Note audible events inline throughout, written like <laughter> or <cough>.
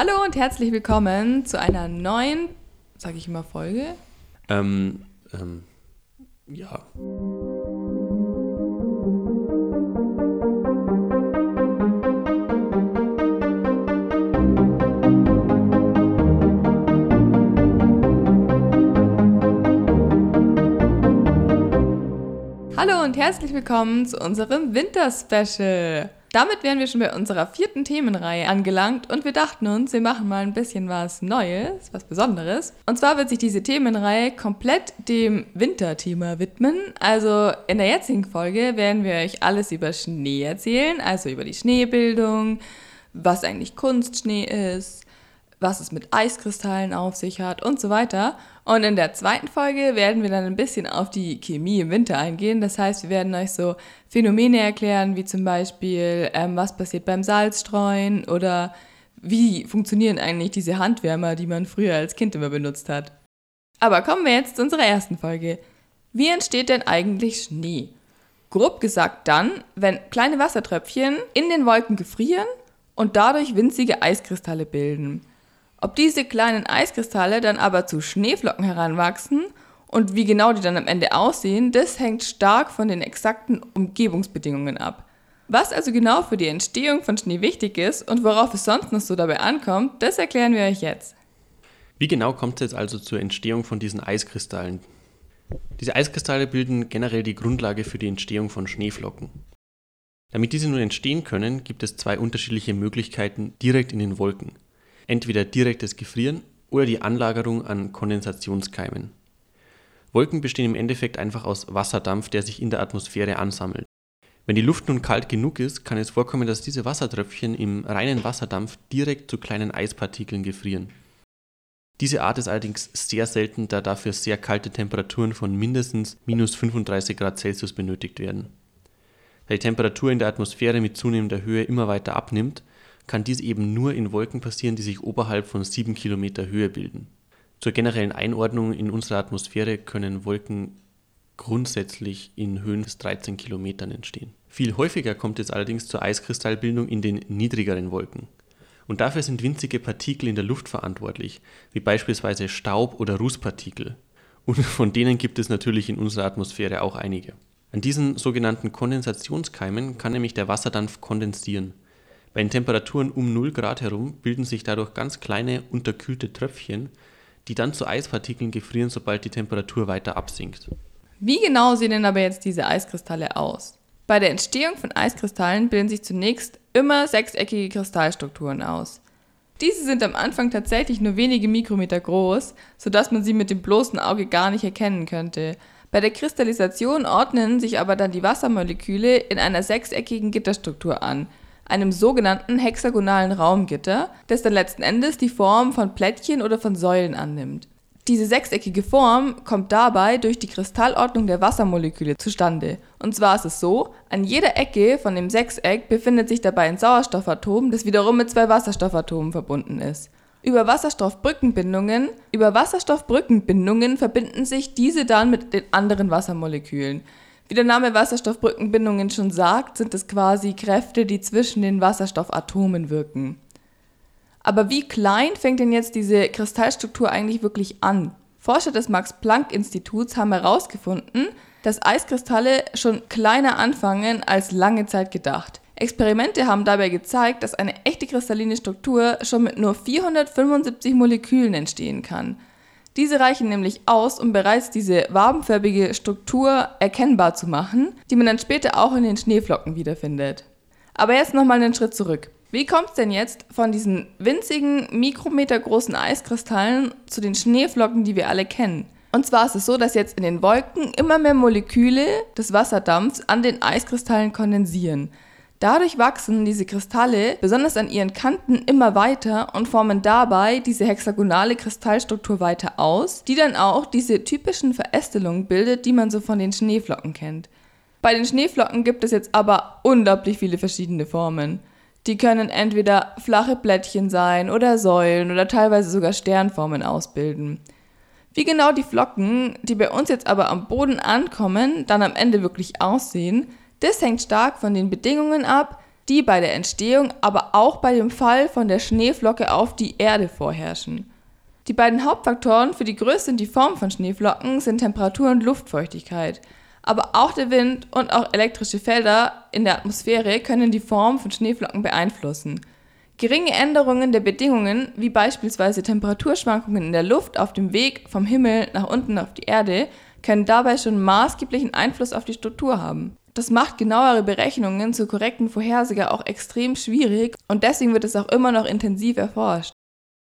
Hallo und herzlich willkommen zu einer neuen, sage ich immer Folge. Ähm, ähm, ja. Hallo und herzlich willkommen zu unserem Winterspecial. Damit wären wir schon bei unserer vierten Themenreihe angelangt und wir dachten uns, wir machen mal ein bisschen was Neues, was Besonderes. Und zwar wird sich diese Themenreihe komplett dem Winterthema widmen. Also in der jetzigen Folge werden wir euch alles über Schnee erzählen, also über die Schneebildung, was eigentlich Kunstschnee ist, was es mit Eiskristallen auf sich hat und so weiter. Und in der zweiten Folge werden wir dann ein bisschen auf die Chemie im Winter eingehen. Das heißt, wir werden euch so Phänomene erklären, wie zum Beispiel, ähm, was passiert beim Salzstreuen oder wie funktionieren eigentlich diese Handwärmer, die man früher als Kind immer benutzt hat. Aber kommen wir jetzt zu unserer ersten Folge. Wie entsteht denn eigentlich Schnee? Grob gesagt dann, wenn kleine Wassertröpfchen in den Wolken gefrieren und dadurch winzige Eiskristalle bilden. Ob diese kleinen Eiskristalle dann aber zu Schneeflocken heranwachsen und wie genau die dann am Ende aussehen, das hängt stark von den exakten Umgebungsbedingungen ab. Was also genau für die Entstehung von Schnee wichtig ist und worauf es sonst noch so dabei ankommt, das erklären wir euch jetzt. Wie genau kommt es jetzt also zur Entstehung von diesen Eiskristallen? Diese Eiskristalle bilden generell die Grundlage für die Entstehung von Schneeflocken. Damit diese nun entstehen können, gibt es zwei unterschiedliche Möglichkeiten direkt in den Wolken entweder direktes Gefrieren oder die Anlagerung an Kondensationskeimen. Wolken bestehen im Endeffekt einfach aus Wasserdampf, der sich in der Atmosphäre ansammelt. Wenn die Luft nun kalt genug ist, kann es vorkommen, dass diese Wassertröpfchen im reinen Wasserdampf direkt zu kleinen Eispartikeln gefrieren. Diese Art ist allerdings sehr selten, da dafür sehr kalte Temperaturen von mindestens minus 35 Grad Celsius benötigt werden. Da die Temperatur in der Atmosphäre mit zunehmender Höhe immer weiter abnimmt, kann dies eben nur in Wolken passieren, die sich oberhalb von 7 Kilometer Höhe bilden. Zur generellen Einordnung in unserer Atmosphäre können Wolken grundsätzlich in Höhen bis 13 Kilometern entstehen. Viel häufiger kommt es allerdings zur Eiskristallbildung in den niedrigeren Wolken. Und dafür sind winzige Partikel in der Luft verantwortlich, wie beispielsweise Staub oder Rußpartikel. Und von denen gibt es natürlich in unserer Atmosphäre auch einige. An diesen sogenannten Kondensationskeimen kann nämlich der Wasserdampf kondensieren. Bei den Temperaturen um 0 Grad herum bilden sich dadurch ganz kleine unterkühlte Tröpfchen, die dann zu Eispartikeln gefrieren, sobald die Temperatur weiter absinkt. Wie genau sehen denn aber jetzt diese Eiskristalle aus? Bei der Entstehung von Eiskristallen bilden sich zunächst immer sechseckige Kristallstrukturen aus. Diese sind am Anfang tatsächlich nur wenige Mikrometer groß, sodass man sie mit dem bloßen Auge gar nicht erkennen könnte. Bei der Kristallisation ordnen sich aber dann die Wassermoleküle in einer sechseckigen Gitterstruktur an, einem sogenannten hexagonalen Raumgitter, das dann letzten Endes die Form von Plättchen oder von Säulen annimmt. Diese sechseckige Form kommt dabei durch die Kristallordnung der Wassermoleküle zustande. Und zwar ist es so, an jeder Ecke von dem Sechseck befindet sich dabei ein Sauerstoffatom, das wiederum mit zwei Wasserstoffatomen verbunden ist. Über Wasserstoffbrückenbindungen, über Wasserstoffbrückenbindungen verbinden sich diese dann mit den anderen Wassermolekülen. Wie der Name Wasserstoffbrückenbindungen schon sagt, sind es quasi Kräfte, die zwischen den Wasserstoffatomen wirken. Aber wie klein fängt denn jetzt diese Kristallstruktur eigentlich wirklich an? Forscher des Max-Planck-Instituts haben herausgefunden, dass Eiskristalle schon kleiner anfangen als lange Zeit gedacht. Experimente haben dabei gezeigt, dass eine echte kristalline Struktur schon mit nur 475 Molekülen entstehen kann. Diese reichen nämlich aus, um bereits diese wabenfarbige Struktur erkennbar zu machen, die man dann später auch in den Schneeflocken wiederfindet. Aber jetzt nochmal einen Schritt zurück. Wie kommt es denn jetzt von diesen winzigen, mikrometergroßen Eiskristallen zu den Schneeflocken, die wir alle kennen? Und zwar ist es so, dass jetzt in den Wolken immer mehr Moleküle des Wasserdampfs an den Eiskristallen kondensieren. Dadurch wachsen diese Kristalle besonders an ihren Kanten immer weiter und formen dabei diese hexagonale Kristallstruktur weiter aus, die dann auch diese typischen Verästelungen bildet, die man so von den Schneeflocken kennt. Bei den Schneeflocken gibt es jetzt aber unglaublich viele verschiedene Formen. Die können entweder flache Blättchen sein oder Säulen oder teilweise sogar Sternformen ausbilden. Wie genau die Flocken, die bei uns jetzt aber am Boden ankommen, dann am Ende wirklich aussehen, das hängt stark von den Bedingungen ab, die bei der Entstehung, aber auch bei dem Fall von der Schneeflocke auf die Erde vorherrschen. Die beiden Hauptfaktoren für die Größe und die Form von Schneeflocken sind Temperatur und Luftfeuchtigkeit. Aber auch der Wind und auch elektrische Felder in der Atmosphäre können die Form von Schneeflocken beeinflussen. Geringe Änderungen der Bedingungen, wie beispielsweise Temperaturschwankungen in der Luft auf dem Weg vom Himmel nach unten auf die Erde, können dabei schon maßgeblichen Einfluss auf die Struktur haben. Das macht genauere Berechnungen zur korrekten Vorhersage auch extrem schwierig und deswegen wird es auch immer noch intensiv erforscht.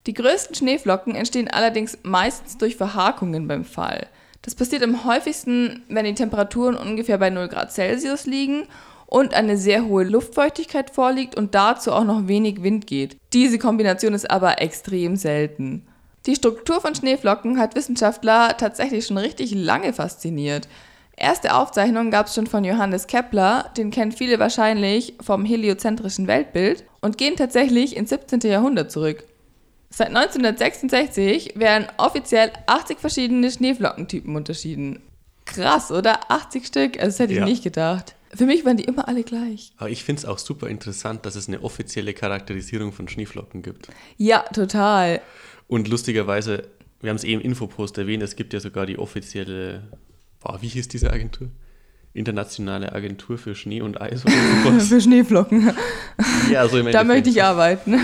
Die größten Schneeflocken entstehen allerdings meistens durch Verhakungen beim Fall. Das passiert am häufigsten, wenn die Temperaturen ungefähr bei 0 Grad Celsius liegen und eine sehr hohe Luftfeuchtigkeit vorliegt und dazu auch noch wenig Wind geht. Diese Kombination ist aber extrem selten. Die Struktur von Schneeflocken hat Wissenschaftler tatsächlich schon richtig lange fasziniert. Erste Aufzeichnungen gab es schon von Johannes Kepler, den kennen viele wahrscheinlich vom heliozentrischen Weltbild, und gehen tatsächlich ins 17. Jahrhundert zurück. Seit 1966 werden offiziell 80 verschiedene Schneeflockentypen unterschieden. Krass, oder? 80 Stück? Also das hätte ich ja. nicht gedacht. Für mich waren die immer alle gleich. Aber ich finde es auch super interessant, dass es eine offizielle Charakterisierung von Schneeflocken gibt. Ja, total. Und lustigerweise, wir haben es eben im Infopost erwähnt, es gibt ja sogar die offizielle, boah, wie hieß diese Agentur? Internationale Agentur für Schnee und Eis. <laughs> für Schneeflocken. Ja, so im Da möchte ich arbeiten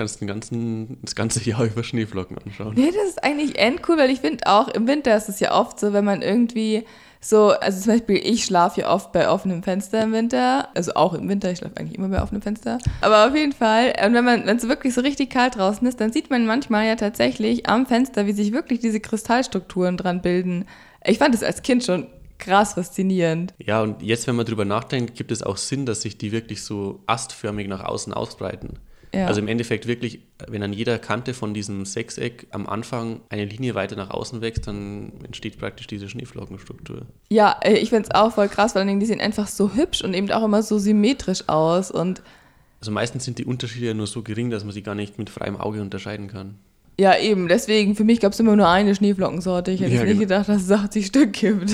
kannst den ganzen, das ganze Jahr über Schneeflocken anschauen. Nee, das ist eigentlich endcool, weil ich finde auch, im Winter ist es ja oft so, wenn man irgendwie so, also zum Beispiel, ich schlafe ja oft bei offenem Fenster im Winter, also auch im Winter, ich schlafe eigentlich immer bei offenem Fenster. Aber auf jeden Fall, und wenn es wirklich so richtig kalt draußen ist, dann sieht man manchmal ja tatsächlich am Fenster, wie sich wirklich diese Kristallstrukturen dran bilden. Ich fand das als Kind schon krass faszinierend. Ja, und jetzt, wenn man drüber nachdenkt, gibt es auch Sinn, dass sich die wirklich so astförmig nach außen ausbreiten. Ja. Also im Endeffekt wirklich, wenn an jeder Kante von diesem Sechseck am Anfang eine Linie weiter nach außen wächst, dann entsteht praktisch diese Schneeflockenstruktur. Ja, äh, ich finde es auch voll krass, weil die sehen einfach so hübsch und eben auch immer so symmetrisch aus. Und also meistens sind die Unterschiede ja nur so gering, dass man sie gar nicht mit freiem Auge unterscheiden kann. Ja, eben. Deswegen, für mich gab es immer nur eine Schneeflockensorte. Ich hätte ja, nicht genau. gedacht, dass es 80 Stück gibt.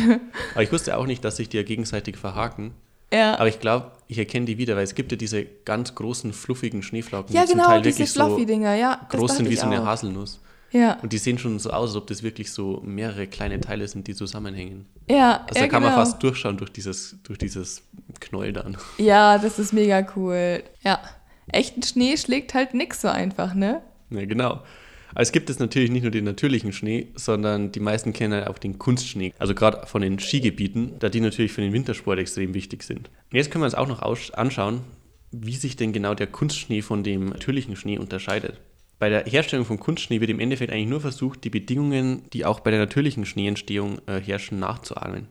Aber ich wusste auch nicht, dass sich die ja gegenseitig verhaken. Ja. Aber ich glaube, ich erkenne die wieder, weil es gibt ja diese ganz großen, fluffigen Schneeflocken, ja, die genau, zum Teil wirklich so ja, groß sind wie so eine auch. Haselnuss. Ja. Und die sehen schon so aus, als ob das wirklich so mehrere kleine Teile sind, die zusammenhängen. Ja, Also ja, da kann genau. man fast durchschauen durch dieses, durch dieses Knoll dann. Ja, das ist mega cool. Ja. Echten Schnee schlägt halt nix so einfach, ne? Ja, genau. Aber es gibt es natürlich nicht nur den natürlichen Schnee, sondern die meisten kennen auch den Kunstschnee. Also gerade von den Skigebieten, da die natürlich für den Wintersport extrem wichtig sind. Und jetzt können wir uns auch noch anschauen, wie sich denn genau der Kunstschnee von dem natürlichen Schnee unterscheidet. Bei der Herstellung von Kunstschnee wird im Endeffekt eigentlich nur versucht, die Bedingungen, die auch bei der natürlichen Schneeentstehung äh, herrschen, nachzuahmen.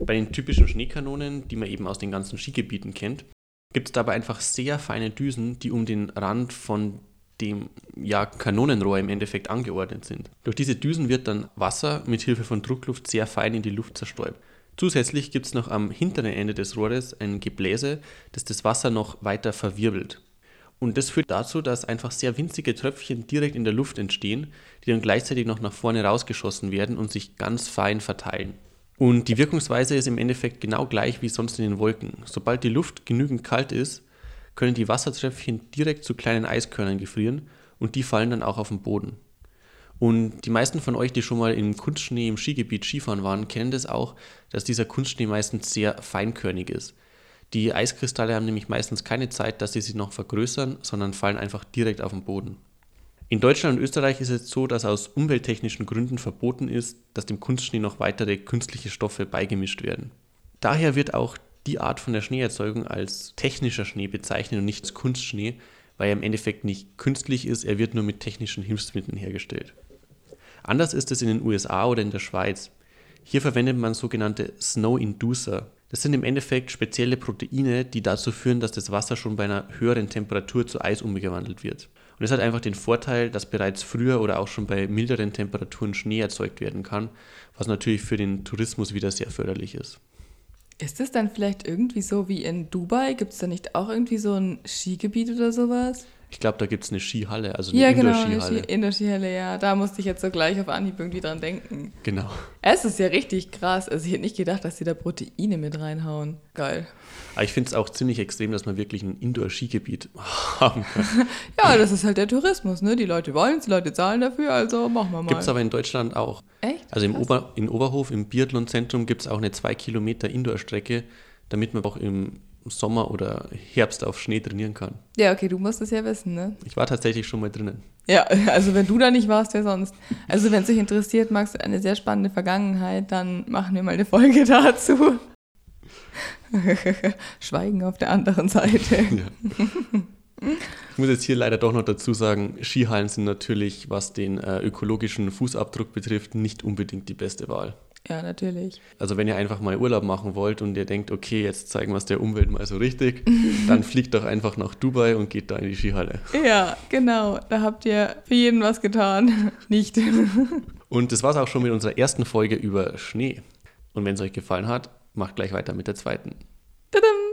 Bei den typischen Schneekanonen, die man eben aus den ganzen Skigebieten kennt, gibt es dabei einfach sehr feine Düsen, die um den Rand von dem ja Kanonenrohr im Endeffekt angeordnet sind. Durch diese Düsen wird dann Wasser mit Hilfe von Druckluft sehr fein in die Luft zerstäubt. Zusätzlich gibt es noch am hinteren Ende des Rohres ein Gebläse, das das Wasser noch weiter verwirbelt. Und das führt dazu, dass einfach sehr winzige Tröpfchen direkt in der Luft entstehen, die dann gleichzeitig noch nach vorne rausgeschossen werden und sich ganz fein verteilen. Und die Wirkungsweise ist im Endeffekt genau gleich wie sonst in den Wolken. Sobald die Luft genügend kalt ist, können die Wassertröpfchen direkt zu kleinen Eiskörnern gefrieren und die fallen dann auch auf den Boden. Und die meisten von euch, die schon mal im Kunstschnee im Skigebiet Skifahren waren, kennen das auch, dass dieser Kunstschnee meistens sehr feinkörnig ist. Die Eiskristalle haben nämlich meistens keine Zeit, dass sie sich noch vergrößern, sondern fallen einfach direkt auf den Boden. In Deutschland und Österreich ist es so, dass aus umwelttechnischen Gründen verboten ist, dass dem Kunstschnee noch weitere künstliche Stoffe beigemischt werden. Daher wird auch die Art von der Schneeerzeugung als technischer Schnee bezeichnen und nicht als Kunstschnee, weil er im Endeffekt nicht künstlich ist, er wird nur mit technischen Hilfsmitteln hergestellt. Anders ist es in den USA oder in der Schweiz. Hier verwendet man sogenannte Snow Inducer. Das sind im Endeffekt spezielle Proteine, die dazu führen, dass das Wasser schon bei einer höheren Temperatur zu Eis umgewandelt wird. Und es hat einfach den Vorteil, dass bereits früher oder auch schon bei milderen Temperaturen Schnee erzeugt werden kann, was natürlich für den Tourismus wieder sehr förderlich ist. Ist es dann vielleicht irgendwie so wie in Dubai? Gibt es da nicht auch irgendwie so ein Skigebiet oder sowas? Ich glaube, da gibt es eine Skihalle, also eine Ja, genau, Indoor-Skihalle. Ski- Indoor-Skihalle, ja. Da musste ich jetzt so gleich auf Anhieb irgendwie dran denken. Genau. Es ist ja richtig krass. Also ich hätte nicht gedacht, dass sie da Proteine mit reinhauen. Geil. Aber ich finde es auch ziemlich extrem, dass man wirklich ein Indoor-Skigebiet <laughs> haben kann. Ja, das ist halt der Tourismus, ne? Die Leute wollen es, die Leute zahlen dafür, also machen wir mal. Gibt es aber in Deutschland auch. Echt? Also im. Ober, in Oberhof, im Biathlonzentrum gibt es auch eine 2 Kilometer Indoor-Strecke, damit man auch im Sommer oder Herbst auf Schnee trainieren kann. Ja, okay, du musst es ja wissen, ne? Ich war tatsächlich schon mal drinnen. Ja, <laughs> also wenn du da nicht warst, wer sonst? Also wenn es dich interessiert, Max, eine sehr spannende Vergangenheit, dann machen wir mal eine Folge <laughs> dazu. <laughs> Schweigen auf der anderen Seite. Ich muss jetzt hier leider doch noch dazu sagen, Skihallen sind natürlich, was den äh, ökologischen Fußabdruck betrifft, nicht unbedingt die beste Wahl. Ja, natürlich. Also wenn ihr einfach mal Urlaub machen wollt und ihr denkt, okay, jetzt zeigen wir es der Umwelt mal so richtig, <laughs> dann fliegt doch einfach nach Dubai und geht da in die Skihalle. Ja, genau. Da habt ihr für jeden was getan. <laughs> Nicht. <laughs> Und das war's auch schon mit unserer ersten Folge über Schnee. Und wenn es euch gefallen hat, macht gleich weiter mit der zweiten. Tadam!